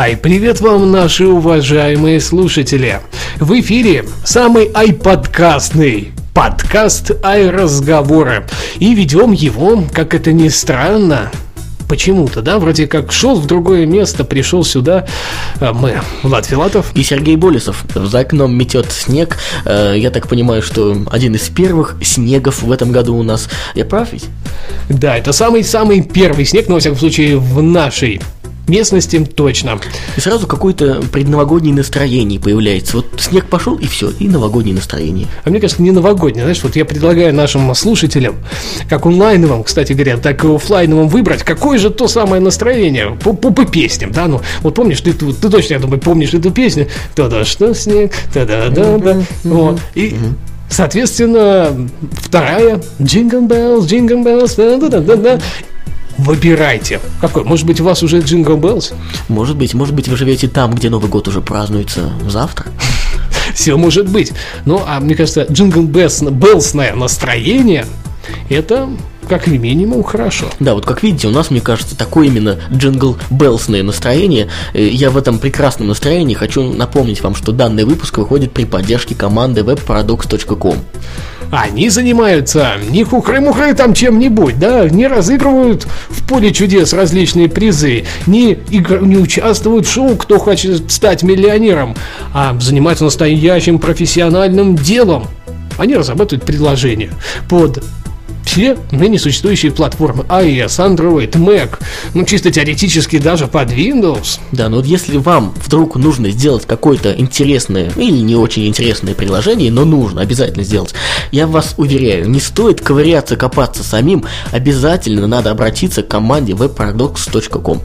Ай, привет вам, наши уважаемые слушатели! В эфире самый ай-подкастный подкаст ай-разговоры. И ведем его, как это ни странно, почему-то, да, вроде как шел в другое место, пришел сюда а мы, Влад Филатов. И Сергей Болесов. За окном метет снег. Э, я так понимаю, что один из первых снегов в этом году у нас. Я прав ведь? Да, это самый-самый первый снег, но, во всяком случае, в нашей местности точно. И сразу какое-то предновогоднее настроение появляется. Вот снег пошел, и все, и новогоднее настроение. А мне кажется, не новогоднее. Знаешь, вот я предлагаю нашим слушателям, как онлайновым, кстати говоря, так и офлайновым выбрать, какое же то самое настроение по, по, по песням, да, ну, вот помнишь, ты, ты, ты точно, я думаю, помнишь эту песню, тогда что снег, тогда да да вот, и Соответственно, вторая Jingle Bells, Jingle Bells, да да да да Выбирайте. Какой? Может быть, у вас уже Jingle Bells? Может быть, может быть, вы живете там, где Новый год уже празднуется завтра. Все может быть. Ну, а мне кажется, Bells, Bellsное настроение это как минимум хорошо. Да, вот как видите, у нас, мне кажется, такое именно джингл белсное настроение. Э, Я в этом прекрасном настроении хочу напомнить вам, что данный выпуск выходит при поддержке команды webparadox.com. Они занимаются не хухры-мухры там чем-нибудь, да, не разыгрывают в поле чудес различные призы, не, игр, не участвуют в шоу «Кто хочет стать миллионером», а занимаются настоящим профессиональным делом. Они разрабатывают предложения под все ныне существующие платформы iOS, Android, Mac, ну чисто теоретически даже под Windows. Да, но вот если вам вдруг нужно сделать какое-то интересное или не очень интересное приложение, но нужно обязательно сделать, я вас уверяю, не стоит ковыряться, копаться самим, обязательно надо обратиться к команде webparadox.com.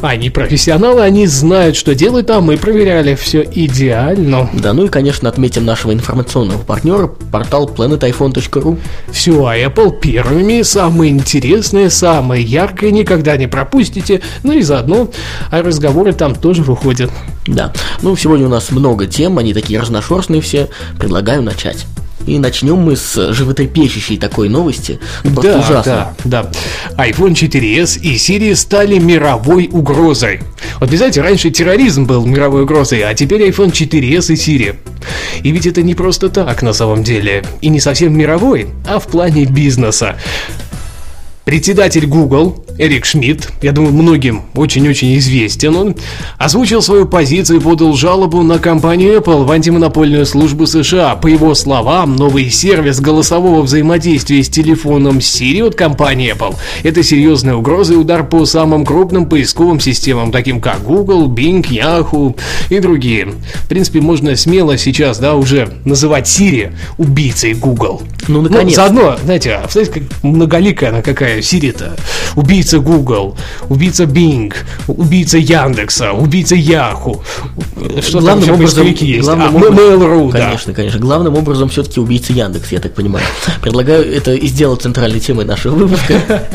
Они профессионалы, они знают, что делать там, мы проверяли все идеально. Да, ну и, конечно, отметим нашего информационного партнера, портал planetiphone.ru. Все о Apple первыми, самое интересное, самое яркое, никогда не пропустите. Ну и заодно а разговоры там тоже выходят. Да, ну сегодня у нас много тем, они такие разношерстные все, предлагаю начать. И начнем мы с животрепещущей такой новости. Просто да, ужасно. Да, да. iPhone 4s и Siri стали мировой угрозой. Вот, вы знаете, раньше терроризм был мировой угрозой, а теперь iPhone 4s и Siri. И ведь это не просто так на самом деле. И не совсем мировой, а в плане бизнеса. Председатель Google Эрик Шмидт, я думаю, многим очень-очень известен он, озвучил свою позицию и подал жалобу на компанию Apple в антимонопольную службу США. По его словам, новый сервис голосового взаимодействия с телефоном Siri от компании Apple – это серьезная угроза и удар по самым крупным поисковым системам, таким как Google, Bing, Yahoo и другие. В принципе, можно смело сейчас, да, уже называть Siri убийцей Google. Ну, наконец. Ну, заодно, знаете, знаете, как многоликая она какая, Siri-то. Убийца Google, убийца Bing, убийца Яндекса, убийца Yahoo. Что главным там образом, есть? Главным а, образом, Mail.ru, конечно, да. конечно. Главным образом все-таки убийца Яндекс, я так понимаю. Предлагаю это и сделать центральной темой нашего выпуска.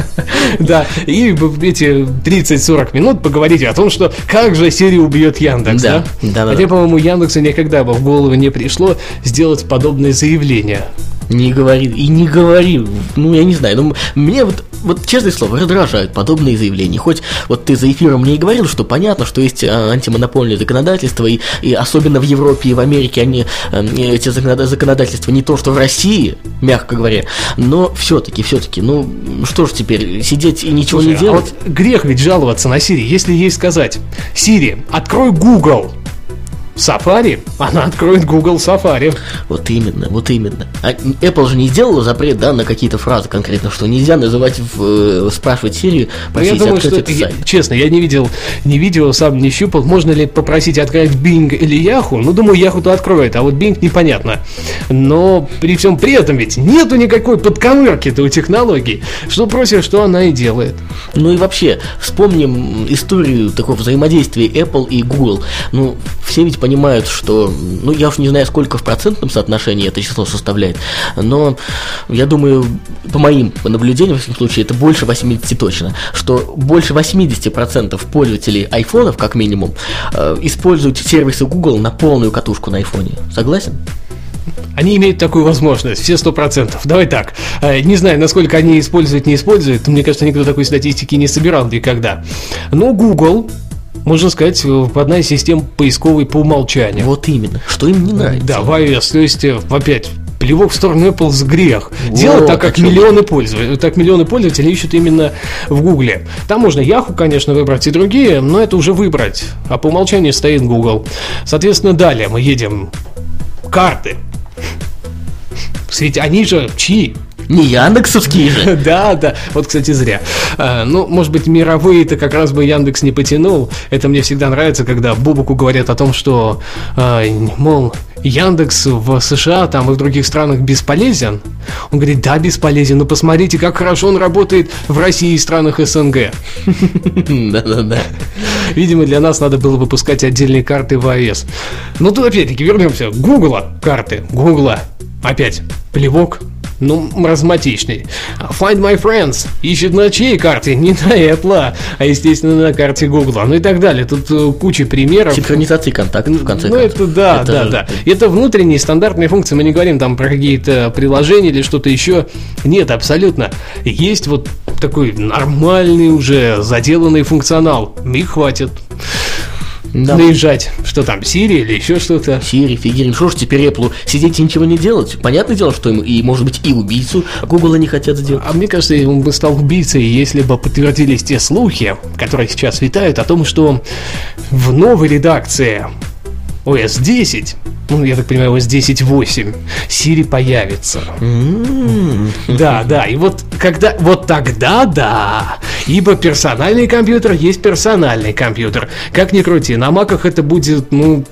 Да, и эти 30-40 минут поговорить о том, что как же Siri убьет Яндекс, да? Да, да. Хотя, по-моему, Яндексу никогда бы в голову не пришло сделать подобное заявление. Не говори, и не говори, ну я не знаю, ну мне вот, вот честное слово, раздражают подобные заявления. Хоть вот ты за эфиром мне и говорил, что понятно, что есть а, антимонопольное законодательство, и, и особенно в Европе и в Америке они, эти законодательства не то, что в России, мягко говоря, но все-таки, все-таки, ну что ж теперь, сидеть и ничего Слушай, не делать? А вот грех ведь жаловаться на Siri, если ей сказать, Siri, открой Google, Safari, она откроет Google Safari. Вот именно, вот именно. А Apple же не сделала запрет, да, на какие-то фразы конкретно, что нельзя называть, в, э, спрашивать Siri, Ну, просить я думаю, открыть что, этот я- сайт. честно, я не видел, не видел, сам не щупал, можно ли попросить открыть Bing или Yahoo. Ну, думаю, Yahoo-то откроет, а вот Bing непонятно. Но при всем при этом ведь нету никакой подковырки-то у технологий. Что просишь, что она и делает. Ну и вообще, вспомним историю такого взаимодействия Apple и Google. Ну, все ведь понимают, что, ну, я уж не знаю, сколько в процентном соотношении это число составляет, но я думаю, по моим наблюдениям, в всяком случае, это больше 80 точно, что больше 80% пользователей айфонов, как минимум, э, используют сервисы Google на полную катушку на айфоне. Согласен? Они имеют такую возможность, все сто процентов. Давай так, э, не знаю, насколько они используют, не используют, мне кажется, никто такой статистики не собирал никогда. Но Google, можно сказать, э, одна из систем поисковой по умолчанию. Вот именно. Что им не нравится. Да, в iOS, то есть, э, опять, плевок в сторону Apple с грех. Делать так, как миллионы пользователей, так миллионы пользователей ищут именно в Гугле. Там можно Yahoo, конечно, выбрать и другие, но это уже выбрать. А по умолчанию стоит Google. Соответственно, далее мы едем. Карты. Ведь они же чьи? Не Яндексовские же. Да, да. Вот, кстати, зря. А, ну, может быть, мировые-то как раз бы Яндекс не потянул. Это мне всегда нравится, когда Бубуку говорят о том, что, а, мол, Яндекс в США там и в других странах бесполезен. Он говорит, да, бесполезен, но посмотрите, как хорошо он работает в России и странах СНГ. Да-да-да. Видимо, для нас надо было выпускать отдельные карты в iOS. Ну, тут опять-таки вернемся. Гугла карты. Гугла. Опять. Плевок. Ну, маразматичный. Find my friends. Ищет на чьей карте? Не на Apple, а, естественно, на карте Гугла. Ну и так далее. Тут э, куча примеров. Синхронизации контактов, в конце Ну, концов. это да, Это да, да. Это внутренние стандартные функции. Мы не говорим там про какие-то приложения или что-то еще. Нет, абсолютно. Есть вот такой нормальный уже заделанный функционал. И хватит Да. наезжать. Что там, Siri или еще что-то. Сири, Фигерин, что ж теперь Apple сидеть и ничего не делать? Понятное дело, что им и, может быть, и убийцу Google не хотят сделать. А мне кажется, он бы стал убийцей, если бы подтвердились те слухи, которые сейчас витают, о том, что в новой редакции OS 10, ну, я так понимаю, OS 10.8, Siri появится. М, Да, да, и вот когда, вот тогда да, ибо персональный компьютер есть персональный компьютер. Как ни крути, на маках это будет, ну,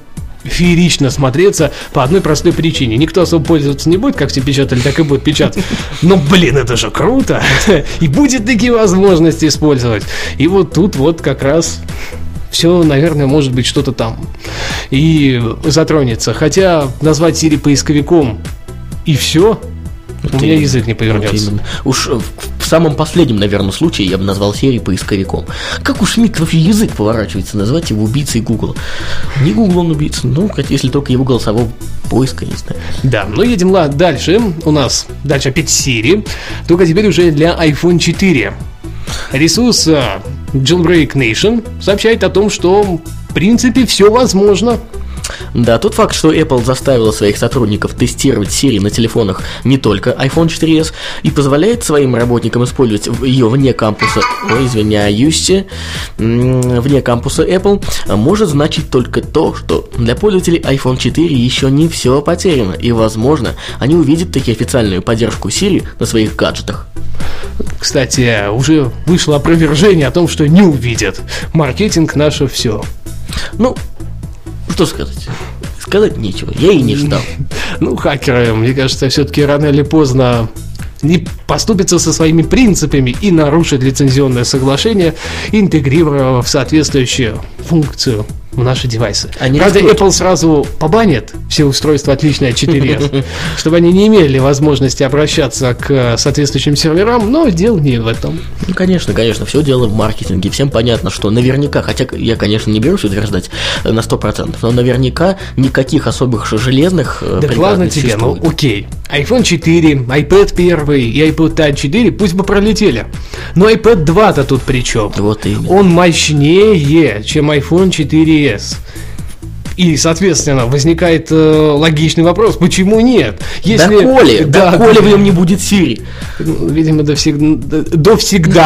феерично смотреться по одной простой причине. Никто особо пользоваться не будет, как все печатали, так и будет печатать. Но, блин, это же круто! И будет такие возможности использовать. И вот тут вот как раз все, наверное, может быть что-то там и затронется. Хотя назвать Siri поисковиком и все, у меня именно. язык не вот повернется. именно. Уж в, в самом последнем, наверное, случае я бы назвал Сири поисковиком. Как уж Мик вообще язык поворачивается назвать его убийцей Google? Не Google он убийца, ну, если только его голосового поиска, не знаю. Да, ну едем дальше. У нас дальше опять Siri, только теперь уже для iPhone 4. Ресурс э, Jailbreak Nation сообщает о том, что в принципе все возможно. Да, тот факт, что Apple заставила своих сотрудников тестировать Siri на телефонах не только iPhone 4s и позволяет своим работникам использовать ее вне кампуса, ой, извиняюсь, вне кампуса Apple, может значить только то, что для пользователей iPhone 4 еще не все потеряно, и, возможно, они увидят таки официальную поддержку Siri на своих гаджетах. Кстати, уже вышло опровержение о том, что не увидят. Маркетинг наше все. Ну, что сказать? Сказать нечего, я и не ждал. Ну, хакеры, мне кажется, все-таки рано или поздно не поступятся со своими принципами и нарушат лицензионное соглашение, интегрировав соответствующую функцию наши девайсы. Они Правда, рискуют. Apple сразу побанит все устройства, отличные от 4S, чтобы они не имели возможности обращаться к соответствующим серверам, но дело не в этом. Ну, конечно, конечно, все дело в маркетинге. Всем понятно, что наверняка, хотя я, конечно, не берусь утверждать э, на 100%, но наверняка никаких особых железных э, Да ладно тебе, ну окей. iPhone 4, iPad 1 и iPod Touch 4 пусть бы пролетели. Но iPad 2-то тут при чем? Вот именно. Он мощнее, чем iPhone Yes. И, соответственно, возникает э, логичный вопрос, почему нет? Если... Доколе, да, доколе в нем не будет. Ну, видимо, до, всег... до всегда.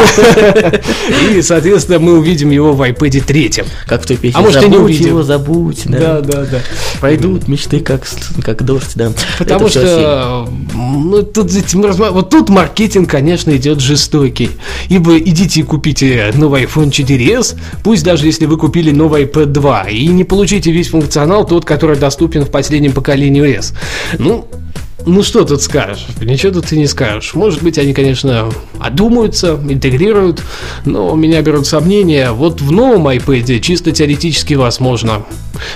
И, соответственно, мы увидим его в iPad 3. Как в той песне. А может, и не увидим. его, забудь. Да, да, да. Пройдут мечты, как, как дождь, да. Потому что ну, тут, вот тут маркетинг, конечно, идет жестокий. Ибо идите и купите новый iPhone 4s, пусть даже если вы купили новый iPad 2, и не получите весь функционал, тот, который доступен в последнем поколении OS. Ну, ну что тут скажешь? Ничего тут ты не скажешь. Может быть, они, конечно, одумаются, интегрируют, но у меня берут сомнения. Вот в новом iPad чисто теоретически возможно.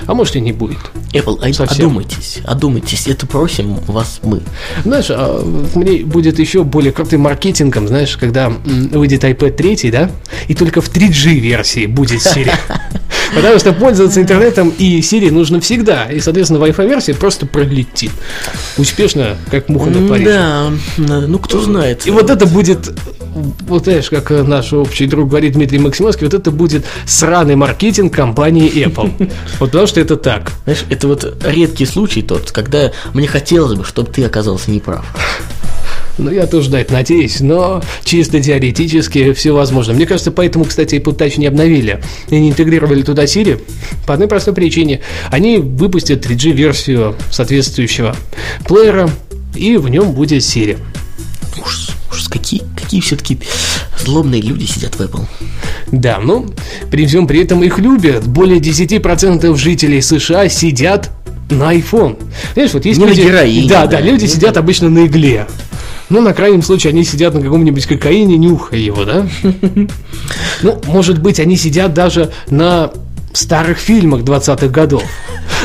А может и не будет. Apple, а Совсем. одумайтесь, одумайтесь, это просим вас мы. Знаешь, а, мне будет еще более крутым маркетингом, знаешь, когда выйдет iPad 3, да, и только в 3G версии будет Siri. Потому что пользоваться интернетом и Siri нужно всегда. И, соответственно, Wi-Fi версия просто пролетит. Успешно, как муха на Париж. Да, ну кто знает. И вот это будет вот знаешь, как наш общий друг говорит Дмитрий Максимовский, вот это будет сраный маркетинг компании Apple. Вот потому что это так. Знаешь, это вот редкий случай тот, когда мне хотелось бы, чтобы ты оказался неправ. Ну, я тоже на это надеюсь, но чисто теоретически все возможно. Мне кажется, поэтому, кстати, Apple Touch не обновили и не интегрировали туда Siri по одной простой причине. Они выпустят 3G-версию соответствующего плеера, и в нем будет Siri. Ужас, ужас, какие, какие все-таки злобные люди сидят в Apple. Да, ну, при всем при этом их любят. Более 10% жителей США сидят на iPhone. Знаешь, вот есть не люди... На героине, да, да, да, люди сидят обычно на игле. Ну, на крайнем случае, они сидят на каком-нибудь кокаине, нюхая его, да? Ну, может быть, они сидят даже на старых фильмах 20-х годов.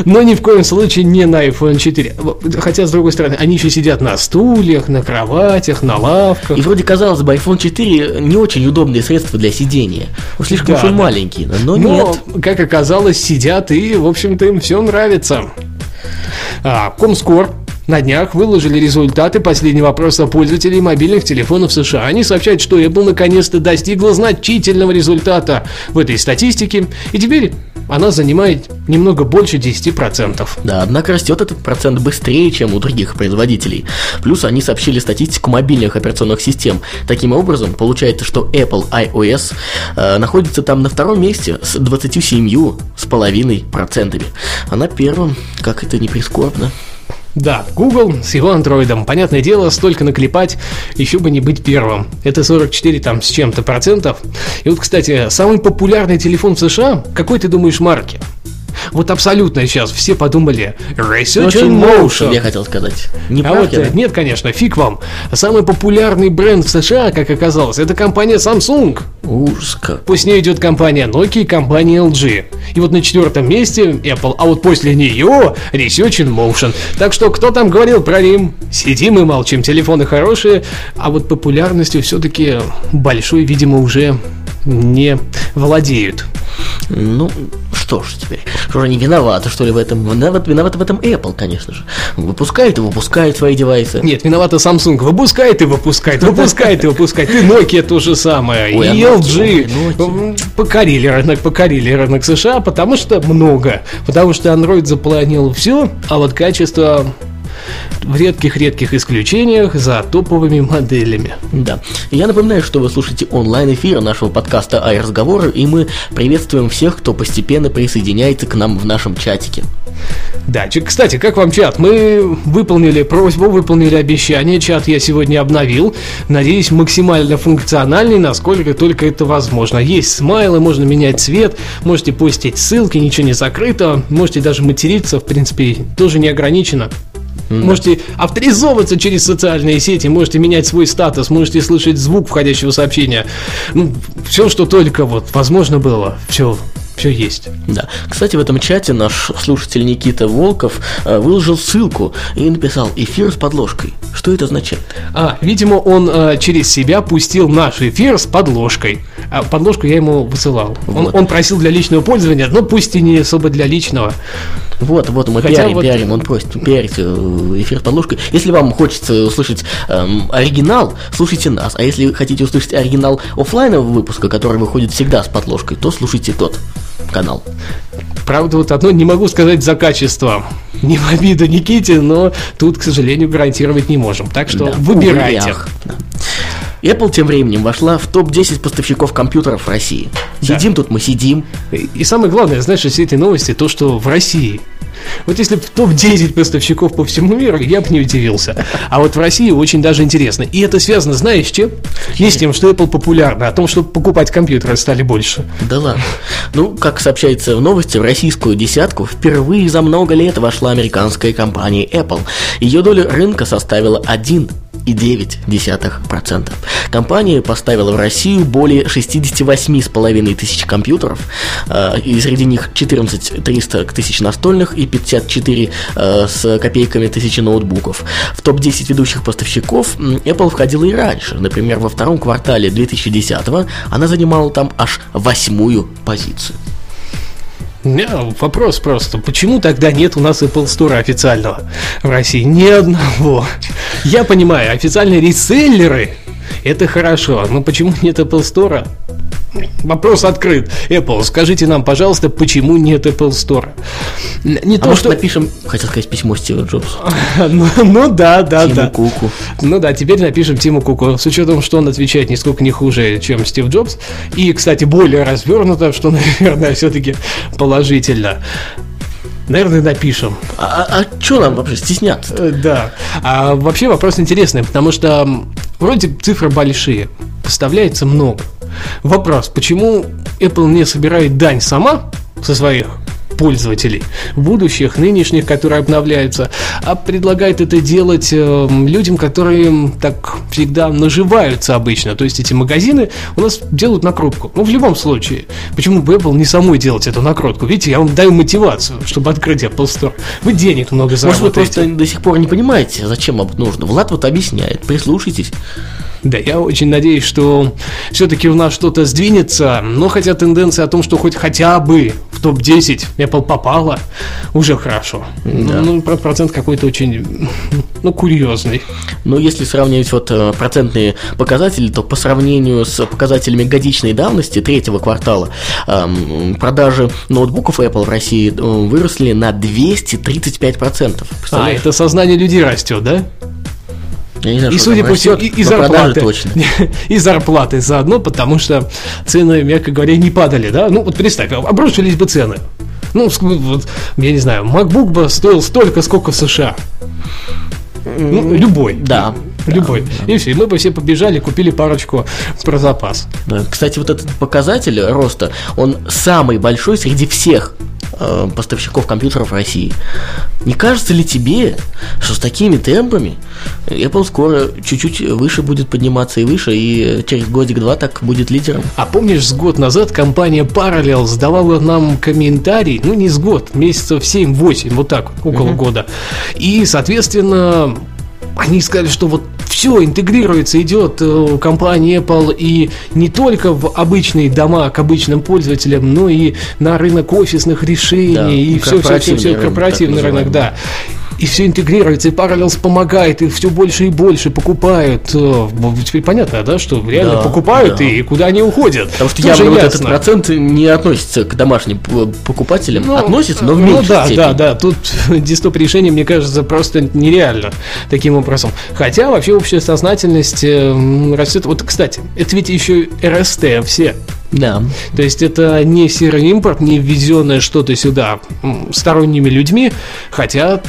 Но ни в коем случае не на iPhone 4. Хотя, с другой стороны, они еще сидят на стульях, на кроватях, на лавках. И вроде, казалось бы, iPhone 4 не очень удобное средство для сидения. Уж слишком да, уж он да. маленький, но, но нет. как оказалось, сидят и, в общем-то, им все нравится. А, Комскор на днях выложили результаты последнего опроса пользователей мобильных телефонов США. Они сообщают, что Apple наконец-то достигла значительного результата в этой статистике, и теперь она занимает немного больше 10%. Да, однако растет этот процент быстрее, чем у других производителей. Плюс они сообщили статистику мобильных операционных систем. Таким образом, получается, что Apple iOS э, находится там на втором месте с 27,5%. А на первом, как это не прискорбно. Да, Google с его андроидом. Понятное дело, столько наклепать, еще бы не быть первым. Это 44 там с чем-то процентов. И вот, кстати, самый популярный телефон в США, какой ты думаешь марки? Вот абсолютно сейчас все подумали Research in Motion. Я хотел сказать. Не а вот, да? нет, конечно, фиг вам. Самый популярный бренд в США, как оказалось, это компания Samsung. Ужас как. После идет компания Nokia и компания LG. И вот на четвертом месте Apple, а вот после нее Research in Motion. Так что кто там говорил про Рим? Сидим и молчим, телефоны хорошие, а вот популярностью все-таки большой, видимо, уже не владеют. Ну, что ж теперь? Что же они виноваты, что ли, в этом? Виноват, виноваты в этом Apple, конечно же. Выпускает и выпускает свои девайсы. Нет, виновата Samsung. Выпускает и выпускает, выпускает и выпускает. И Nokia то же самое. Ой, и LG. Покорили рынок, покорили рынок США, потому что много. Потому что Android запланил все, а вот качество в редких-редких исключениях за топовыми моделями. Да. Я напоминаю, что вы слушаете онлайн-эфир нашего подкаста «Ай-разговоры», и мы приветствуем всех, кто постепенно присоединяется к нам в нашем чатике. Да, кстати, как вам чат? Мы выполнили просьбу, выполнили обещание. Чат я сегодня обновил. Надеюсь, максимально функциональный, насколько только это возможно. Есть смайлы, можно менять цвет, можете постить ссылки, ничего не закрыто. Можете даже материться, в принципе, тоже не ограничено. Mm. Можете авторизовываться через социальные сети, можете менять свой статус, можете слышать звук входящего сообщения. Ну, все, что только вот возможно было, все все есть. Да. Кстати, в этом чате наш слушатель Никита Волков э, выложил ссылку и написал «Эфир с подложкой». Что это означает? А, видимо, он э, через себя пустил наш эфир с подложкой. А подложку я ему высылал. Вот. Он, он просил для личного пользования, но пусть и не особо для личного. Вот, вот мы Хотя пиарим, вот... пиарим, он просит пиарить э, эфир с подложкой. Если вам хочется услышать эм, оригинал, слушайте нас. А если хотите услышать оригинал офлайнового выпуска, который выходит всегда с подложкой, то слушайте тот канал. Правда, вот одно не могу сказать за качество. Не в обиду Никите, но тут, к сожалению, гарантировать не можем. Так что Да, выбирайте. увы, ах, да. Apple тем временем вошла в топ-10 поставщиков компьютеров в России. Да. Сидим тут, мы сидим. И и самое главное, знаешь, из всей этой новости, то, что в России. Вот если бы в топ-10 поставщиков по всему миру, я бы не удивился. А вот в России очень даже интересно. И это связано, знаешь, с чем? Не с тем, что Apple популярна, а о том, что покупать компьютеры стали больше. Да ладно. Ну, как сообщается в новости, в российскую десятку впервые за много лет вошла американская компания Apple. Ее доля рынка составила 1,9%. Компания поставила в Россию более 68,5 тысяч компьютеров, э, и среди них 14 300 тысяч настольных и 54 э, с копейками тысячи ноутбуков. В топ-10 ведущих поставщиков Apple входила и раньше. Например, во втором квартале 2010 она занимала там аж восьмую позицию. Вопрос просто, почему тогда нет у нас Apple Store официального в России? Ни одного. Я понимаю, официальные реселлеры это хорошо, но почему нет Apple Store? Вопрос открыт. Apple, скажите нам, пожалуйста, почему нет Apple Store? Не А то, может что... напишем, хотел сказать, письмо Стиву Джобсу. Ну, ну да, да, Тиму да. Куку. Ну да, теперь напишем Тиму Куку. С учетом, что он отвечает нисколько не хуже, чем Стив Джобс. И, кстати, более развернуто, что, наверное, все-таки положительно. Наверное, напишем. А, что нам вообще стесняться? Э, Да. А вообще вопрос интересный, потому что вроде цифры большие, поставляется много. Вопрос, почему Apple не собирает дань сама со своих пользователей, будущих, нынешних, которые обновляются, а предлагает это делать э, людям, которые так всегда наживаются обычно. То есть эти магазины у нас делают накрутку. Ну, в любом случае. Почему бы Apple не самой делать эту накрутку? Видите, я вам даю мотивацию, чтобы открыть Apple Store. Вы денег много Может, вы заработаете. просто до сих пор не понимаете, зачем об нужно. Влад вот объясняет, прислушайтесь. Да, я очень надеюсь, что все-таки у нас что-то сдвинется, но хотя тенденция о том, что хоть хотя бы в топ-10 Apple попала, уже хорошо. Да. Ну, про- процент какой-то очень, ну, курьезный. Но если сравнивать вот э, процентные показатели, то по сравнению с показателями годичной давности третьего квартала эм, продажи ноутбуков Apple в России э, выросли на 235%. А, это сознание людей растет, да? Я не знаю, И, что судя по всему, и, и зарплаты. точно. И зарплаты заодно, потому что цены, мягко говоря, не падали, да? Ну, вот представь, обрушились бы цены. Ну, вот, я не знаю, MacBook бы стоил столько, сколько в США. Ну, любой. Да. Любой. И все, и мы бы все побежали, купили парочку про запас. Да. Кстати, вот этот показатель роста, он самый большой среди всех э, поставщиков компьютеров в России. Не кажется ли тебе, что с такими темпами Apple скоро чуть-чуть выше будет подниматься и выше, и через годик-два так будет лидером? А помнишь, с год назад компания Parallel сдавала нам комментарий, ну не с год, месяцев 7-8, вот так, около года. И, соответственно, они сказали, что вот все интегрируется, идет э, компания Apple и не только в обычные дома к обычным пользователям, но и на рынок офисных решений Да, и все, все, все, корпоративный все, рынок, рынок, да. И все интегрируется, и Parallels помогает, и все больше и больше покупают. Э, Теперь понятно, да, что реально Да, покупают да. и куда они уходят. Потому что Тоже явно вот этот ясно. процент не относится к домашним покупателям. Ну, относится, но в ну меньшей да, степени. да, да. Тут дистоп решение, мне кажется, просто нереально таким образом. Хотя вообще общая сознательность э, растет. Вот, кстати, это ведь еще РСТ все. Да. То есть это не серый импорт, не ввезенное что-то сюда сторонними людьми, хотя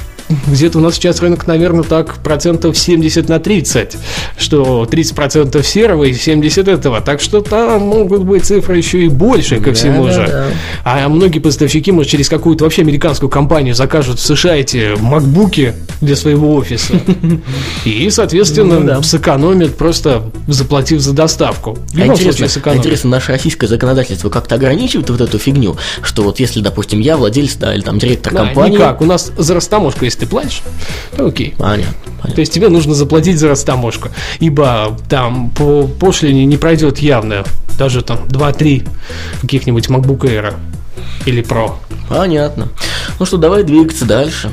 где-то у нас сейчас рынок, наверное, так процентов 70 на 30, что 30 процентов серого и 70 этого, так что там могут быть цифры еще и больше ко всему да, же. да. А многие поставщики, может, через какую-то вообще американскую компанию закажут в США эти макбуки для своего офиса. И, соответственно, Ну да. сэкономят, просто заплатив за доставку. В А интересно, случае а интересно, наше российское законодательство как-то ограничивает вот эту фигню, что вот если, допустим, я владелец, да, или там директор Да, компании... никак. У нас за растаможку, если ты платишь, то окей. Понятно, понятно. То есть тебе нужно заплатить за растаможку. Ибо там по пошлине не пройдет явно даже там 2-3 каких-нибудь MacBook Air или Pro. Понятно. Ну что, давай двигаться дальше.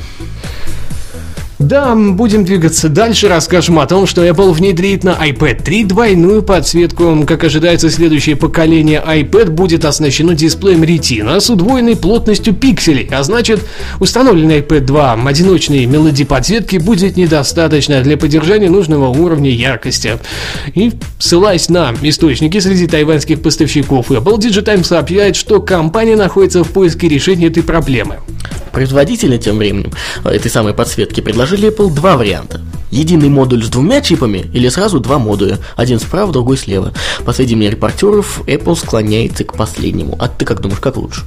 Да, будем двигаться дальше. Расскажем о том, что Apple внедрит на iPad 3 двойную подсветку. Как ожидается, следующее поколение iPad будет оснащено дисплеем Retina с удвоенной плотностью пикселей, а значит, установленный iPad 2 одиночной мелодии подсветки будет недостаточно для поддержания нужного уровня яркости. И ссылаясь на источники среди тайваньских поставщиков, Apple Digitime сообщает, что компания находится в поиске решения этой проблемы. Производители тем временем этой самой подсветки предложили Apple два варианта. Единый модуль с двумя чипами или сразу два модуля, один справа, другой слева. По сведениям репортеров, Apple склоняется к последнему. А ты как думаешь, как лучше?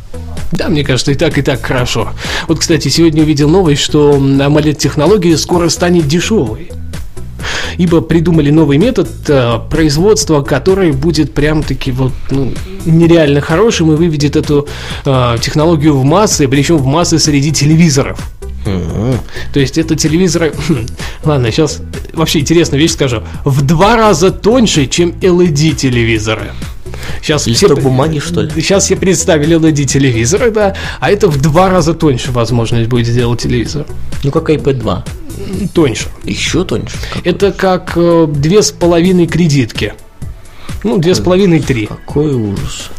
Да, мне кажется, и так, и так хорошо. Вот, кстати, сегодня увидел новость, что AMOLED-технология скоро станет дешевой. Ибо придумали новый метод э, производства, который будет прям-таки вот ну, нереально хорошим и выведет эту э, технологию в массы, причем в массы среди телевизоров. То есть это телевизоры... Ладно, сейчас вообще интересную вещь скажу. В два раза тоньше, чем LED-телевизоры. Сейчас Листок все, бумаги, что ли? Сейчас все представили LED-телевизоры, да, а это в два раза тоньше возможность будет сделать телевизор. Ну, как iPad 2. Тоньше. Еще тоньше? Какой? Это как э, две с половиной кредитки. Ну, две с половиной, три. Какой ужас.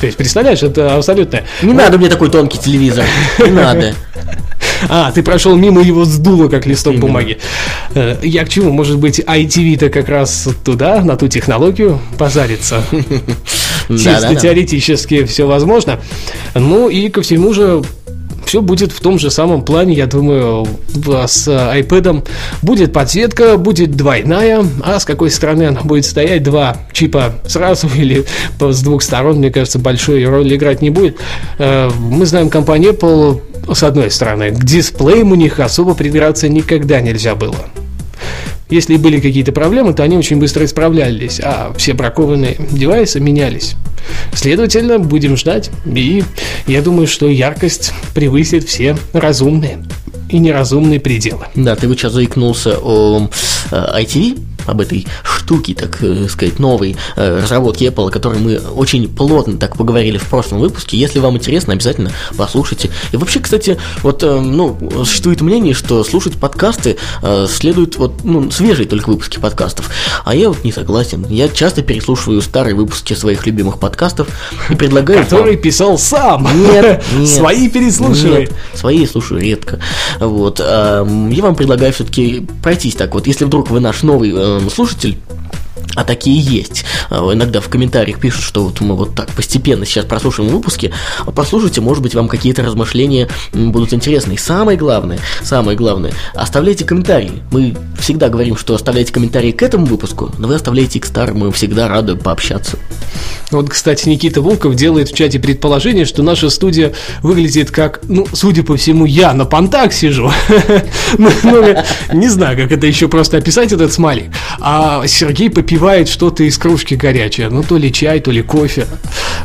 То есть, представляешь, это абсолютно... Не надо мне такой тонкий телевизор. Не надо. А, ты прошел мимо его сдуло, как листок Именно. бумаги. Э, я к чему? Может быть, ITV-то как раз туда, на ту технологию позарится? Чисто теоретически все возможно. Ну и ко всему же все будет в том же самом плане, я думаю, с iPad. Будет подсветка, будет двойная, а с какой стороны она будет стоять, два чипа сразу или с двух сторон, мне кажется, большой роли играть не будет. Э, мы знаем компанию Apple, с одной стороны, к дисплеям у них особо придраться никогда нельзя было. Если были какие-то проблемы, то они очень быстро исправлялись, а все бракованные девайсы менялись. Следовательно, будем ждать, и я думаю, что яркость превысит все разумные и неразумные пределы. Да, ты вот сейчас заикнулся о э, ITV, об этой штуке, так э, сказать, новой э, разработки Apple, о которой мы очень плотно так поговорили в прошлом выпуске. Если вам интересно, обязательно послушайте. И вообще, кстати, вот, э, ну, существует мнение, что слушать подкасты следует вот, ну, свежие только выпуски подкастов. А я вот не согласен. Я часто переслушиваю старые выпуски своих любимых подкастов и предлагаю... Который писал сам. Нет, нет. Свои переслушивай. свои слушаю редко. Вот. Я вам предлагаю все-таки пройтись так вот. Если вдруг вы наш новый слушатель а такие есть. А, иногда в комментариях пишут, что вот мы вот так постепенно сейчас прослушаем выпуски. А послушайте, может быть, вам какие-то размышления будут интересны. И самое главное, самое главное, оставляйте комментарии. Мы всегда говорим, что оставляйте комментарии к этому выпуску, но вы оставляете и к старым, мы всегда рады пообщаться. Вот, кстати, Никита Волков делает в чате предположение, что наша студия выглядит как, ну, судя по всему, я на понтах сижу. Ну, ну, не знаю, как это еще просто описать, этот смайлик. А Сергей попивает что-то из кружки горячее. Ну, то ли чай, то ли кофе.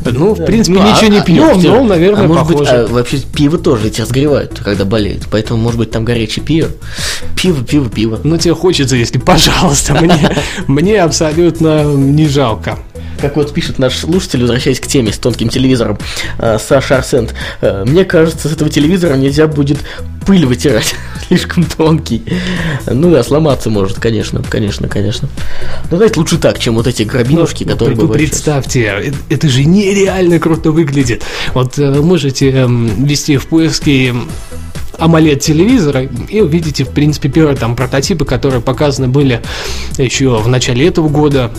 Ну, в принципе, ну, ничего не а, пьем, но, наверное, а похоже. А вообще пиво тоже тебя согревают, когда болеет. Поэтому, может быть, там горячее пиво. Пиво, пиво, пиво. Ну, тебе хочется, если, пожалуйста, мне, мне абсолютно не жалко. Как вот пишет наш слушатель, возвращаясь к теме с тонким телевизором, э, Саша Арсент, э, мне кажется, с этого телевизора нельзя будет пыль вытирать, слишком тонкий. Ну да, сломаться может, конечно, конечно, конечно. Но давайте лучше так, чем вот эти грабинушки, ну, которые вы. Представьте, сейчас. это же нереально круто выглядит. Вот э, можете эм, ввести в поиске AMOLED телевизора и увидите, в принципе, первые там прототипы, которые показаны были еще в начале этого года.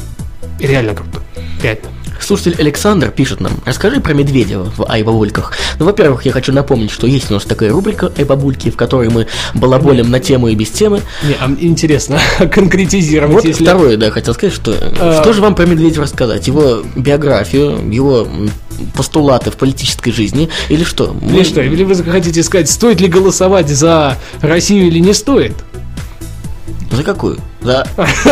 Реально круто. Реально. Слушатель Александр пишет нам, расскажи про Медведева в Айбабульках. Ну, во-первых, я хочу напомнить, что есть у нас такая рубрика Айбабульки, в которой мы балаболим на тему и без темы. Не, а интересно, конкретизировать. Вот если... второе, да, хотел сказать, что а... что же вам про Медведева рассказать? Его биографию, его постулаты в политической жизни или что? Или мы... что? Или вы хотите сказать, стоит ли голосовать за Россию или не стоит? За какую? За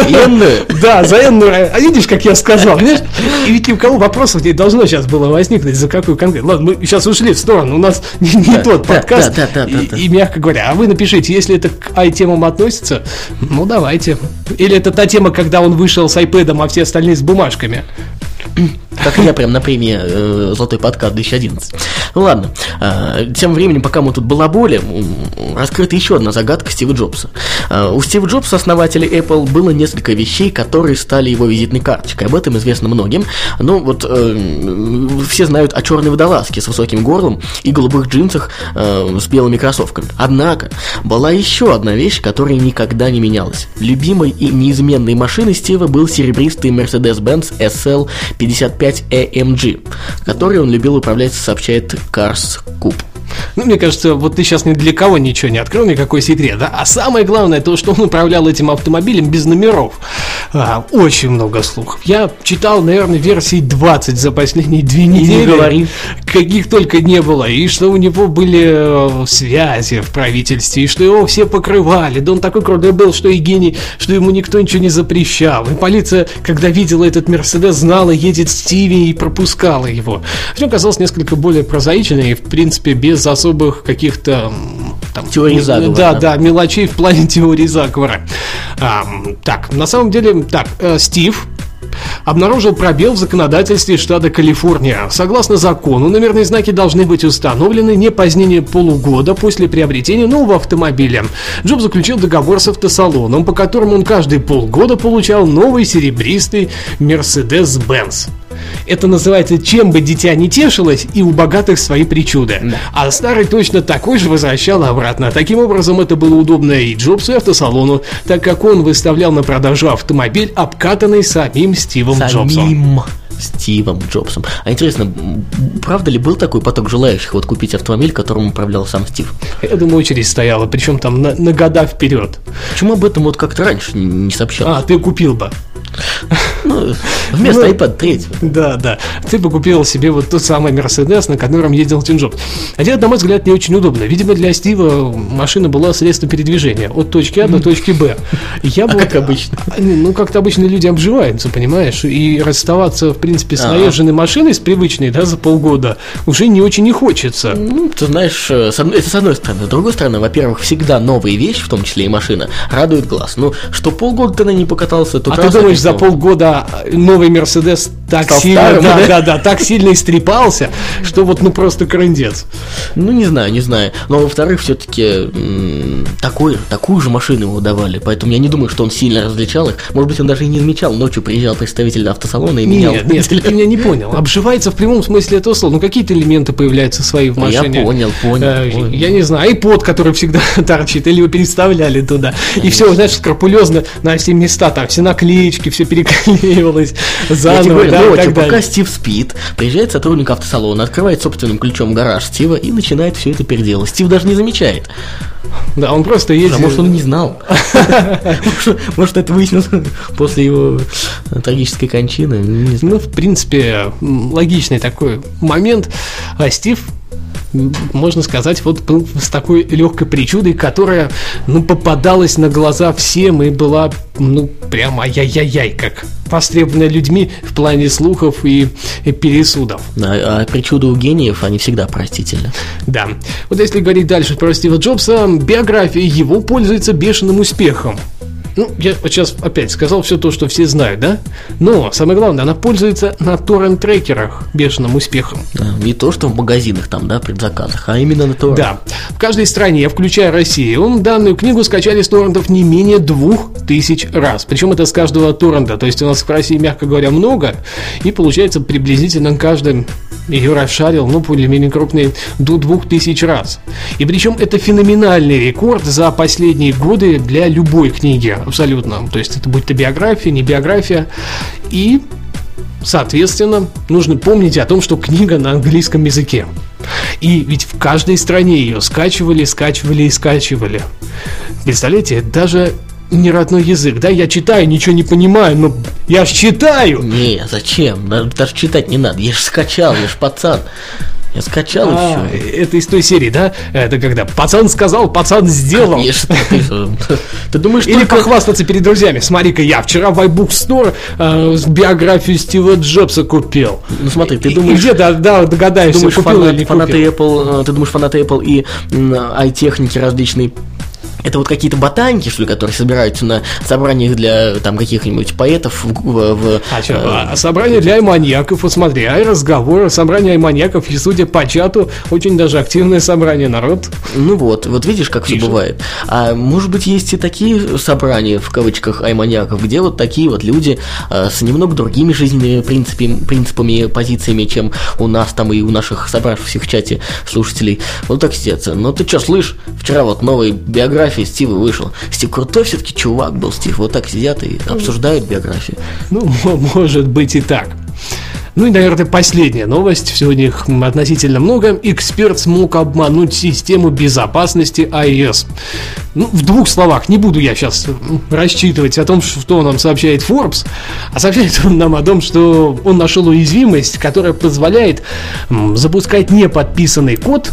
энную? Да, за энную. А видишь, как я сказал, знаешь? И ведь ни у кого вопросов не должно сейчас было возникнуть, за какую конкретно. Ладно, мы сейчас ушли в сторону, у нас не, не да, тот подкаст. Да, да, да, да, и, и, мягко говоря, а вы напишите, если это к ай-темам относится, ну давайте. Или это та тема, когда он вышел с iPad, а все остальные с бумажками. Как я прям на премии э, «Золотой подкаст» 2011. Ну ладно, а, тем временем, пока мы тут балаболим, раскрыта еще одна загадка Стива Джобса. А, У Стива Джобса, основателя Apple, было несколько вещей, которые стали его визитной карточкой. Об этом известно многим. Ну, вот э, все знают о черной водолазке с высоким горлом и голубых джинсах э, с белыми кроссовками. Однако, была еще одна вещь, которая никогда не менялась. Любимой и неизменной машиной Стива был серебристый Mercedes-Benz SL55 AMG, который он любил управлять, сообщает Cars Coupe. Ну, мне кажется, вот ты сейчас ни для кого ничего не открыл, никакой секрет, да? А самое главное, то, что он управлял этим автомобилем без номеров. А, очень много слухов. Я читал, наверное, версий 20 за последние две недели. говори. Каких только не было. И что у него были э, связи в правительстве, и что его все покрывали. Да он такой крутой был, что и гений, что ему никто ничего не запрещал. И полиция, когда видела этот Мерседес, знала, едет Стиви и пропускала его. Все казалось несколько более прозаично и, в принципе, без особых каких-то там, Теорий м, заговора, Да, да. мелочей в плане теории заговора. Ам, так, на самом деле, так, э, Стив обнаружил пробел в законодательстве штата Калифорния. Согласно закону, номерные знаки должны быть установлены не позднее полугода после приобретения нового автомобиля. Джоб заключил договор с автосалоном, по которому он каждые полгода получал новый серебристый Mercedes-Benz. Это называется «Чем бы дитя не тешилось, и у богатых свои причуды». А старый точно такой же возвращал обратно. Таким образом, это было удобно и Джобсу, и автосалону, так как он выставлял на продажу автомобиль, обкатанный самим Стивом Джобсом. Самим Стивом Джобсом. А интересно, правда ли был такой поток желающих вот купить автомобиль, которым управлял сам Стив? Я думаю, очередь стояла, причем там на, на года вперед. Почему об этом вот как-то раньше не не сообщал? А, ты купил бы. Ну, вместо Ну, iPad 3. Да, да. Ты бы купил себе вот тот самый Мерседес, на котором ездил Тим Джобс. Хотя, на мой взгляд, не очень удобно. Видимо, для Стива машина была средством передвижения от точки А до точки Б. Я А вот- как обычно? Ну, как-то обычно люди обживаются, понимаешь? И расставаться, в принципе, с наезженной машиной, с привычной, да, за полгода, уже не очень не хочется. Ну, ты знаешь, э, это с одной стороны. С другой стороны, во-первых, всегда новые вещи, в том числе и машина, радует глаз. Ну, что полгода ты на ней покатался, то А ты думаешь, опять за полгода новый Мерседес так Стал сильно, старым, да, да? да, да, так сильно истрепался, что вот ну просто крындец. Ну, не знаю, не знаю. Но, во-вторых, все-таки такой, такую же машину ему давали. Поэтому я не думаю, что он сильно различал их. Может быть, он даже и не замечал. Ночью приезжал представитель автосалона и менял. Нет, нет, ты меня не понял. Обживается в прямом смысле этого слова. Ну, какие-то элементы появляются свои в Ну, я машине. понял, понял, Э, понял. Я не знаю, iPod, который всегда торчит, или его переставляли туда. И все, знаешь, скрупулезно на все места, там все наклеечки, все переклеивалось заново, говорю, да, и ночью, так пока далее. Стив спит, приезжает сотрудник автосалона, открывает собственным ключом гараж Стива и начинает все это переделывать. Стив даже не замечает. Да, он просто ездит. А может, он не знал. Может, это выяснилось после его э, трагической кончины. Ну, в принципе, логичный такой момент. А Стив можно сказать, вот был с такой легкой причудой, которая, ну, попадалась на глаза всем и была, ну, прямо ай-яй-яй, как востребованная людьми в плане слухов и, и пересудов. А, а причуды у гениев, они всегда простительны. Да. Вот если говорить дальше про Стива Джобса, биография его пользуется бешеным успехом. Ну, я вот сейчас опять сказал все то, что все знают, да? Но, самое главное, она пользуется на торрент-трекерах бешеным успехом. Да, Не то, что в магазинах там, да, предзаказах, а именно на то. Да, в каждой стране, включая Россию, данную книгу скачали с торрентов не менее двух тысяч раз. Причем это с каждого торрента. То есть у нас в России, мягко говоря, много. И получается приблизительно каждый ее расшарил, ну, более-менее крупный, до двух тысяч раз. И причем это феноменальный рекорд за последние годы для любой книги, абсолютно. То есть это будет то биография, не биография. И Соответственно, нужно помнить о том, что книга на английском языке. И ведь в каждой стране ее скачивали, скачивали и скачивали. Представляете, даже не родной язык, да? Я читаю, ничего не понимаю, но я ж читаю! Не, зачем? Даже, даже читать не надо. Я же скачал, я же пацан. Я скачал А, и все. это из той серии, да? Это когда пацан сказал, пацан сделал. Конечно, ты, что, ты думаешь, Или только... похвастаться перед друзьями. Смотри-ка, я вчера в iBook Store э, с биографию Стива Джобса купил. Ну смотри, ты думаешь... И где, да, да, догадаешься, думаешь, купил или фанат- не фанаты купил. Apple, э, ты думаешь, фанаты Apple и ай-техники различные Это вот какие-то ботаники, что ли, которые собираются на собраниях для там каких-нибудь поэтов в, в, в А э, а собрание для айманьяков, вот смотри, ай разговоры, собрание айманьяков, и судя по чату, очень даже активное собрание народ. Ну вот, вот видишь, как все бывает. А может быть, есть и такие собрания, в кавычках, айманьяков, где вот такие вот люди э, с немного другими жизненными принципами, принципами, позициями, чем у нас там и у наших собравшихся в чате слушателей. Вот так сидят. Ну ты что, слышь, вчера вот новая биография Стива вышел. Стив крутой все-таки чувак был, Стив. Вот так сидят и обсуждают биографию. Ну, может быть и так. Ну и, наверное, последняя новость. Сегодня их относительно много. Эксперт смог обмануть систему безопасности iOS. Ну, в двух словах, не буду я сейчас рассчитывать о том, что нам сообщает Forbes, а сообщает он нам о том, что он нашел уязвимость, которая позволяет запускать неподписанный код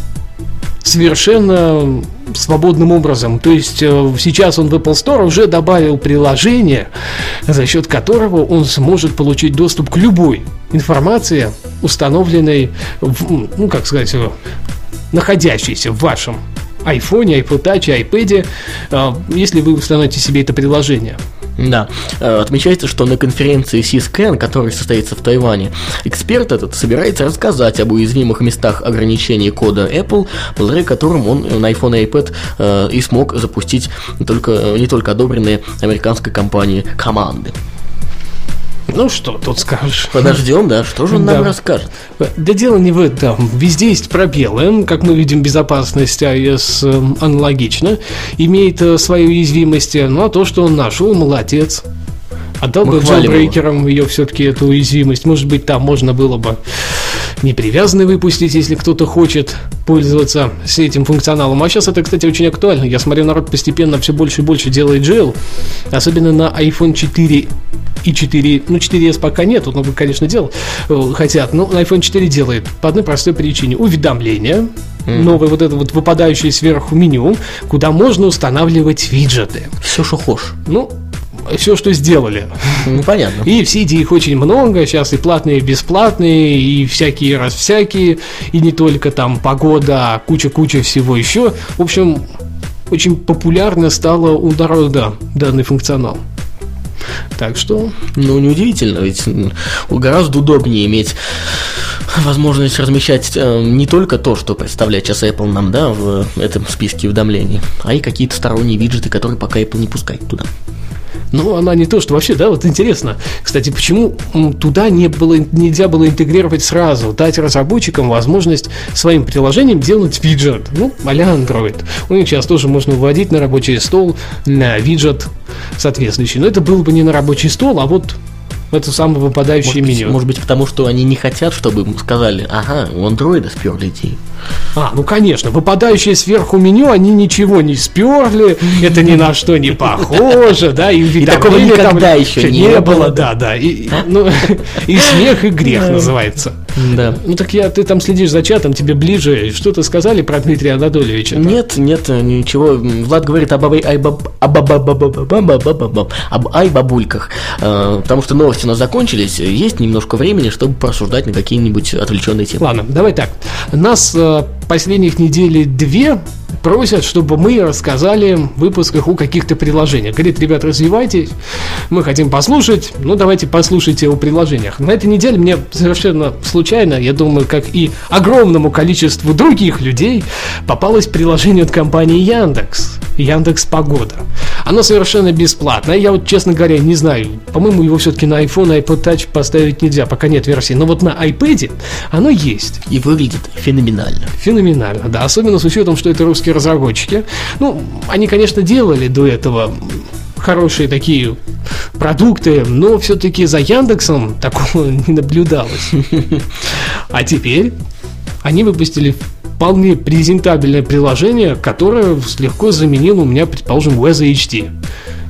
совершенно свободным образом. То есть э, сейчас он в Apple Store уже добавил приложение, за счет которого он сможет получить доступ к любой информации, установленной, в, ну как сказать, э, находящейся в вашем iPhone, iPod Touch, iPad, если вы установите себе это приложение. Да, Э, отмечается, что на конференции C-Scan, которая состоится в Тайване, эксперт этот собирается рассказать об уязвимых местах ограничения кода Apple, благодаря которым он на iPhone и iPad э, и смог запустить только, э, не только одобренные американской компанией команды. Ну что тут скажешь? Подождем, да, что же он нам Да. расскажет? Да дело не в этом. Везде есть пробелы. Как мы видим, безопасность iOS э, аналогично. Имеет э, свои уязвимости. Ну а то, что он нашел, молодец. Отдал Мы бы джелбрейкерам ее все-таки эту уязвимость. Может быть, там можно было бы не привязанный выпустить, если кто-то хочет пользоваться с этим функционалом. А сейчас это, кстати, очень актуально. Я смотрю, народ постепенно все больше и больше делает джейл. Особенно на iPhone 4 и 4, ну 4s пока нету, но, конечно, делал, э, хотят, но на iPhone 4 делает по одной простой причине. Уведомления, новое вот это вот выпадающее сверху меню, куда можно устанавливать виджеты. Все, что хочешь. Ну, все, что сделали. Ну, понятно. И в сети их очень много, сейчас и платные, и бесплатные, и всякие раз всякие, и не только там погода, а куча-куча всего еще. В общем, очень популярно стало у народа данный функционал. Так что, Ну, неудивительно, ведь гораздо удобнее иметь возможность размещать э, не только то, что представляет сейчас Apple нам, да, в этом списке уведомлений, а и какие-то сторонние виджеты, которые пока Apple не пускает туда. Ну, она не то, что вообще, да, вот интересно. Кстати, почему туда не было, нельзя было интегрировать сразу, дать разработчикам возможность своим приложением делать виджет, ну, а Android. У них сейчас тоже можно вводить на рабочий стол на виджет соответствующий. Но это было бы не на рабочий стол, а вот это самое выпадающее Может меню. может быть, потому что они не хотят, чтобы им сказали, ага, у андроида сперли идеи. А, ну конечно, выпадающее сверху меню, они ничего не сперли, это ни на что не похоже, да, и такого никогда еще не было. да, да, и, ну, и смех, и грех называется. Да. Ну так я, ты там следишь за чатом, тебе ближе. Что-то сказали про Дмитрия Анатольевича? Нет, нет, ничего. Влад говорит об ай бабульках. Потому что новости у нас закончились. Есть немножко времени, чтобы порассуждать на какие-нибудь отвлеченные темы. Ладно, давай так. Нас последних недели две просят, чтобы мы рассказали в выпусках о каких-то приложениях. Говорит, ребят, развивайтесь, мы хотим послушать, ну давайте послушайте о приложениях. На этой неделе мне совершенно случайно, я думаю, как и огромному количеству других людей, попалось приложение от компании Яндекс. Яндекс Погода. Оно совершенно бесплатное. Я вот, честно говоря, не знаю. По-моему, его все-таки на iPhone и iPod Touch поставить нельзя, пока нет версии. Но вот на iPad оно есть. И выглядит феноменально. Феноменально, да. Особенно с учетом, что это русские разработчики. Ну, они, конечно, делали до этого хорошие такие продукты, но все-таки за Яндексом такого не наблюдалось. А теперь они выпустили вполне презентабельное приложение, которое легко заменило у меня, предположим, Waze HD.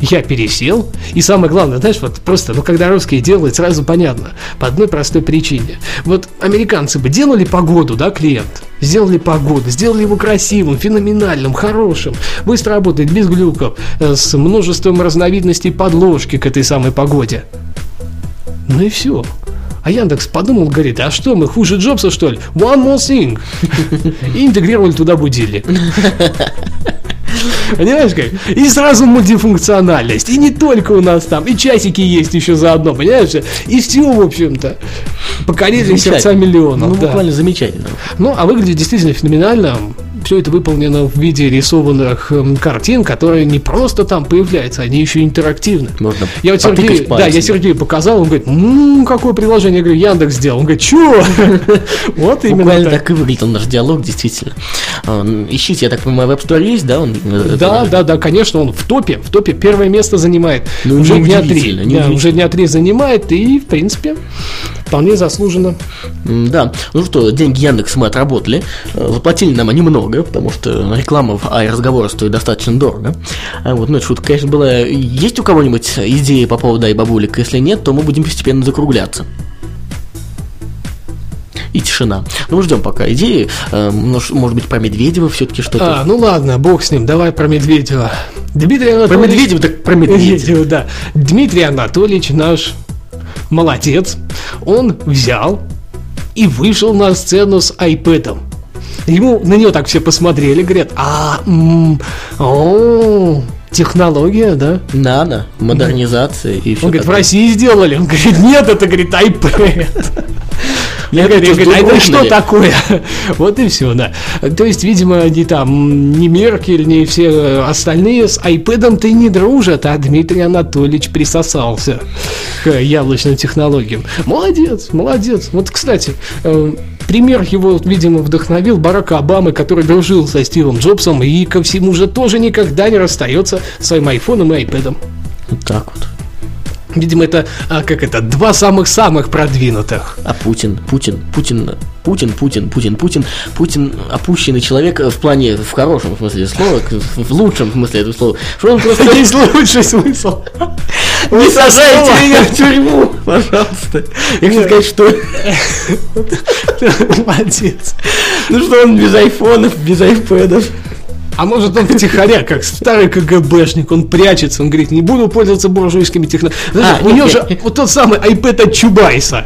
Я пересел, и самое главное, знаешь, вот просто, ну, когда русские делают, сразу понятно, по одной простой причине. Вот американцы бы делали погоду, да, клиент, сделали погоду, сделали его красивым, феноменальным, хорошим, быстро работает, без глюков, э, с множеством разновидностей подложки к этой самой погоде. Ну и все. А Яндекс подумал, говорит, а что, мы хуже Джобса, что ли? One more thing. И интегрировали туда будильник. Понимаешь как? И сразу мультифункциональность. И не только у нас там, и часики есть еще заодно, понимаешь? И все, в общем-то. Покорили сердца миллионов. Ну, да. буквально замечательно. Ну, а выглядит действительно феноменально. Все это выполнено в виде рисованных эм, картин, которые не просто там появляются, они еще интерактивны. Можно я вот Сергею, да, пальцем. я Сергею показал, он говорит, ну какое приложение, я говорю, Яндекс сделал. Он говорит, чё? Вот именно так. так и выглядел наш диалог, действительно. А, Ищите, я так понимаю, в App Store есть, да? Э, Да, да, да, конечно, он в топе, в топе первое место занимает. Ну, уже дня три. Да, уже дня три занимает, и, в принципе, вполне заслуженно. Да, ну что, деньги Яндекс мы отработали. Э, Заплатили нам они много, потому что реклама в ай-разговоре стоит достаточно дорого. А вот, ну, это шутка, конечно, была. Есть у кого-нибудь идеи по поводу ай-бабулик? Если нет, то мы будем постепенно закругляться. И тишина. Ну, мы ждем пока идеи. Э, ну, Может быть, про Медведева все-таки что-то. А, ну ладно, бог с ним, давай про Медведева. Дмитрий про Анатольевич... Медведева, так про. Медведева, да. Дмитрий Анатольевич наш молодец. Он взял и вышел на сцену с айпэдом. Ему на него так все посмотрели, говорят, а, м, о, технология, да? Надо, модернизация и все Он говорит, в России сделали. Он говорит, нет, это, говорит, iPad. Я говорю, а это что такое? Вот и все, да. То есть, видимо, они там, ни Меркель, ни все остальные с iPad-то и не дружат, а Дмитрий Анатольевич присосался к яблочным технологиям. Молодец, молодец. Вот, кстати, э, пример его, видимо, вдохновил Барака Обамы, который дружил со Стивом Джобсом и ко всему же тоже никогда не расстается с своим айфоном и айпэдом. Вот так вот. Видимо, это, а, как это, два самых-самых продвинутых. А Путин, Путин, Путин, Путин, Путин, Путин, Путин, Путин опущенный человек в плане, в хорошем смысле слова, в лучшем смысле этого слова. Что он просто... Есть лучший смысл. Не сажайте меня в тюрьму, пожалуйста. Я хочу сказать, что... Молодец. Ну что он без айфонов, без айпэдов. А может он втихаря, как старый КГБшник, он прячется, он говорит, не буду пользоваться буржуйскими технологиями. А, у него же нет. вот тот самый iPad от Чубайса.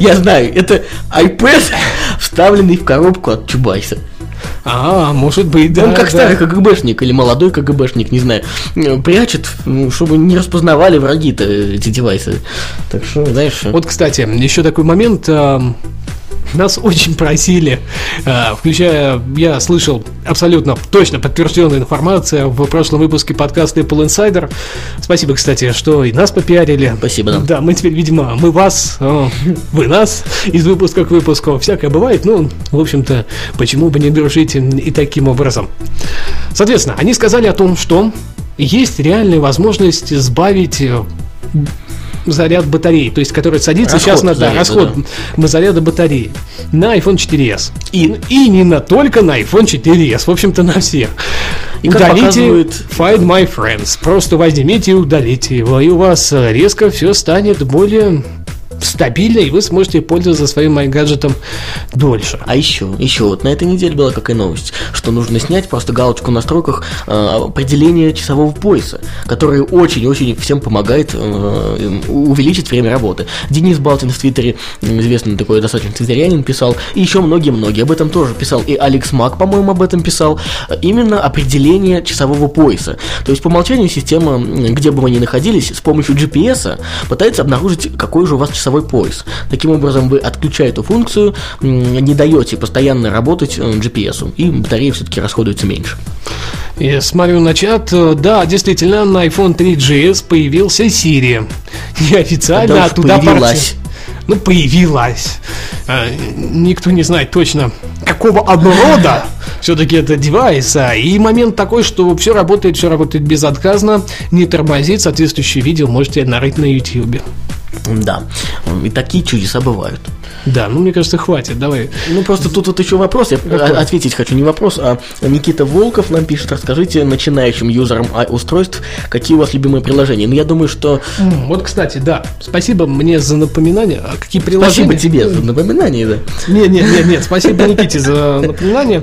Я знаю, это iPad, вставленный в коробку от Чубайса. А, может быть, да. он как да. старый КГБшник или молодой КГБшник, не знаю, э, прячет, чтобы не распознавали враги-то эти девайсы. Так что, знаешь... Вот, кстати, еще такой момент. Нас очень просили, э, включая, я слышал абсолютно точно подтвержденную информацию в прошлом выпуске подкаста Apple Insider. Спасибо, кстати, что и нас попиарили. Спасибо, да. Да, мы теперь, видимо, мы вас, вы нас из выпуска к выпуску. Всякое бывает, ну, в общем-то, почему бы не дружить и таким образом. Соответственно, они сказали о том, что есть реальная возможность сбавить заряд батареи, то есть который садится Расход сейчас на да, заряда, расход на заряда батареи на iPhone 4s. И, и не на только на iPhone 4s, в общем-то на всех. И удалите показывает- Find My Friends. Просто возьмите и удалите его, и у вас э, резко все станет более стабильно, и вы сможете пользоваться своим iGadget дольше. А еще, еще вот на этой неделе была какая новость, что нужно снять просто галочку в настройках э, определения часового пояса, который очень-очень всем помогает э, увеличить время работы. Денис Балтин в Твиттере, известный такой достаточно твиттерянин, писал, и еще многие-многие об этом тоже писал, и Алекс Мак, по-моему, об этом писал, э, именно определение часового пояса. То есть по умолчанию система, где бы вы ни находились, с помощью GPS пытается обнаружить, какой же у вас часовой пояс. Таким образом, вы, отключая эту функцию, не даете постоянно работать э, GPS, и батарея все-таки расходуется меньше. Я смотрю на чат, э, да, действительно, на iPhone 3GS появился Siri. Неофициально уж оттуда появилась. порти- Ну, появилась. А, Никто не знает точно, какого оброда все-таки это девайс. а, И момент такой, что все работает, все работает безотказно, не тормозит. Соответствующее видео можете нарыть на YouTube. Да, и такие чудеса бывают. Да, ну мне кажется, хватит. Давай. Ну, просто тут вот еще вопрос, я о- ответить хочу не вопрос, а Никита Волков нам пишет, расскажите начинающим юзерам устройств, какие у вас любимые приложения. Ну, я думаю, что... Вот, кстати, да. Спасибо мне за напоминание. А какие приложения? Спасибо тебе за напоминание, да. Нет, нет, нет, нет, спасибо Никите за напоминание.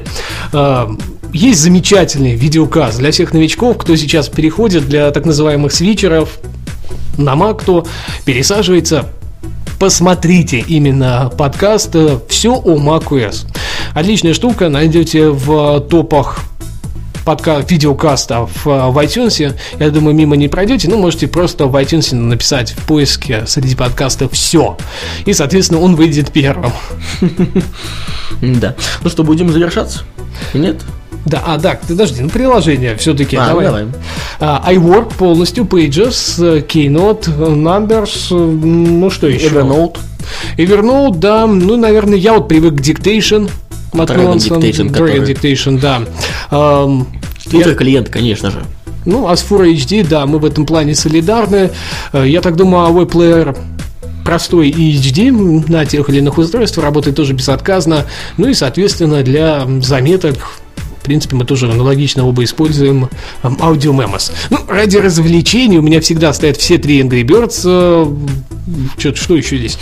А, Есть замечательный видеоказ для всех новичков, кто сейчас переходит для так называемых свитчеров на Mac, кто пересаживается. Посмотрите именно подкаст «Все о macOS». Отличная штука, найдете в топах подка видеокастов в iTunes. Я думаю, мимо не пройдете. Ну, можете просто в iTunes написать в поиске среди подкастов «все». И, соответственно, он выйдет первым. Да. Ну что, будем завершаться? Нет? Да, а, да, подожди, ну приложение все-таки. А, давай. давай. А, iWork полностью, Pages, э, Keynote, э, Numbers, э, ну что еще? Evernote. Evernote, да, ну, наверное, я вот привык к Dictation. от Dragon. Dictation, Dragon который- Dictation, да. Ам, Твиттер клиент, конечно же. ну, а с Full HD, да, мы в этом плане солидарны. Я так думаю, AV Player простой и HD на тех или иных устройствах работает тоже безотказно. Ну и, соответственно, для заметок в принципе, мы тоже аналогично оба используем эм, Audio Memos. Ну, ради развлечений у меня всегда стоят все три Angry Birds. э, Чё- что еще здесь?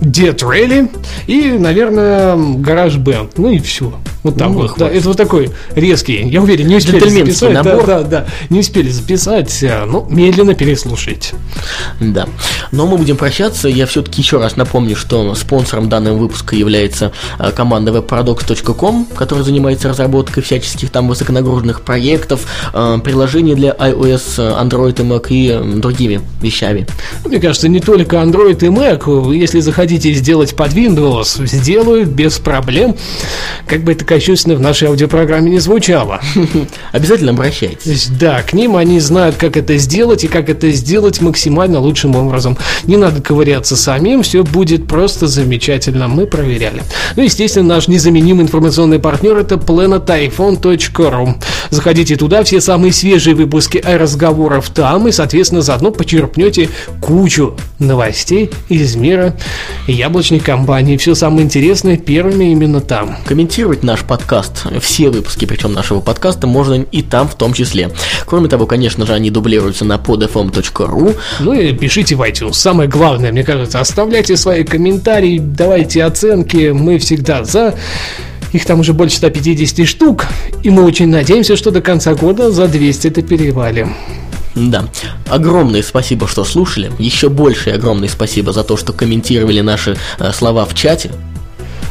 Dead Rally и, наверное, Гараж Band. Ну и все. Вот так Ну, вот. Да, это вот такой резкий. Я уверен, не успели записать. Да, набор. да, да. Не успели записать. э, Ну, медленно переслушайте. Да. Но мы будем прощаться. Я все-таки еще раз напомню, что спонсором данного выпуска является э, команда webparadox.com, которая занимается разработкой всяческих там высоконагруженных проектов, э, приложений для iOS, Android и Mac и другими вещами. Мне кажется, не только Android и Mac. Если захотите сделать под Windows, сделают без проблем. Как бы это кощунственно в нашей аудиопрограмме не звучало. Обязательно обращайтесь. да, к ним они знают, как это сделать и как это сделать максимально лучшим образом. Не надо ковыряться самим, все будет просто замечательно. Мы проверяли. Ну, естественно, наш незаменимый информационный партнер это planetiphone.ru. Заходите туда, все самые свежие выпуски разговоров там, и, соответственно, заодно почерпнете кучу новостей из мира яблочной компании. Все самое интересное первыми именно там. Комментировать наш подкаст, все выпуски, причем нашего подкаста, можно и там в том числе. Кроме того, конечно же, они дублируются на podfm.ru. Ну и пишите в iTunes. Самое главное, мне кажется, оставляйте свои комментарии, давайте оценки. Мы всегда за. Их там уже больше 150 штук. И мы очень надеемся, что до конца года за 200 это перевалим. Да. Огромное спасибо, что слушали. Еще большее огромное спасибо за то, что комментировали наши э, слова в чате.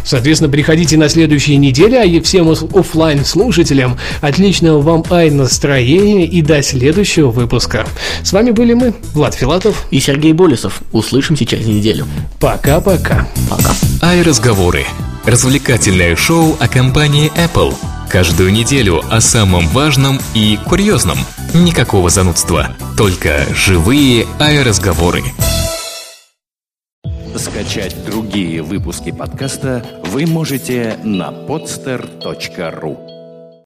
Соответственно, приходите на следующей неделе, а и всем офлайн слушателям отличного вам ай настроения и до следующего выпуска. С вами были мы, Влад Филатов. И Сергей Болесов. Услышимся через неделю. Пока-пока. Пока. iRазговоры. Развлекательное шоу о компании Apple. Каждую неделю о самом важном и курьезном. Никакого занудства. Только живые iRазговоры. Скачать другие выпуски подкаста вы можете на podster.ru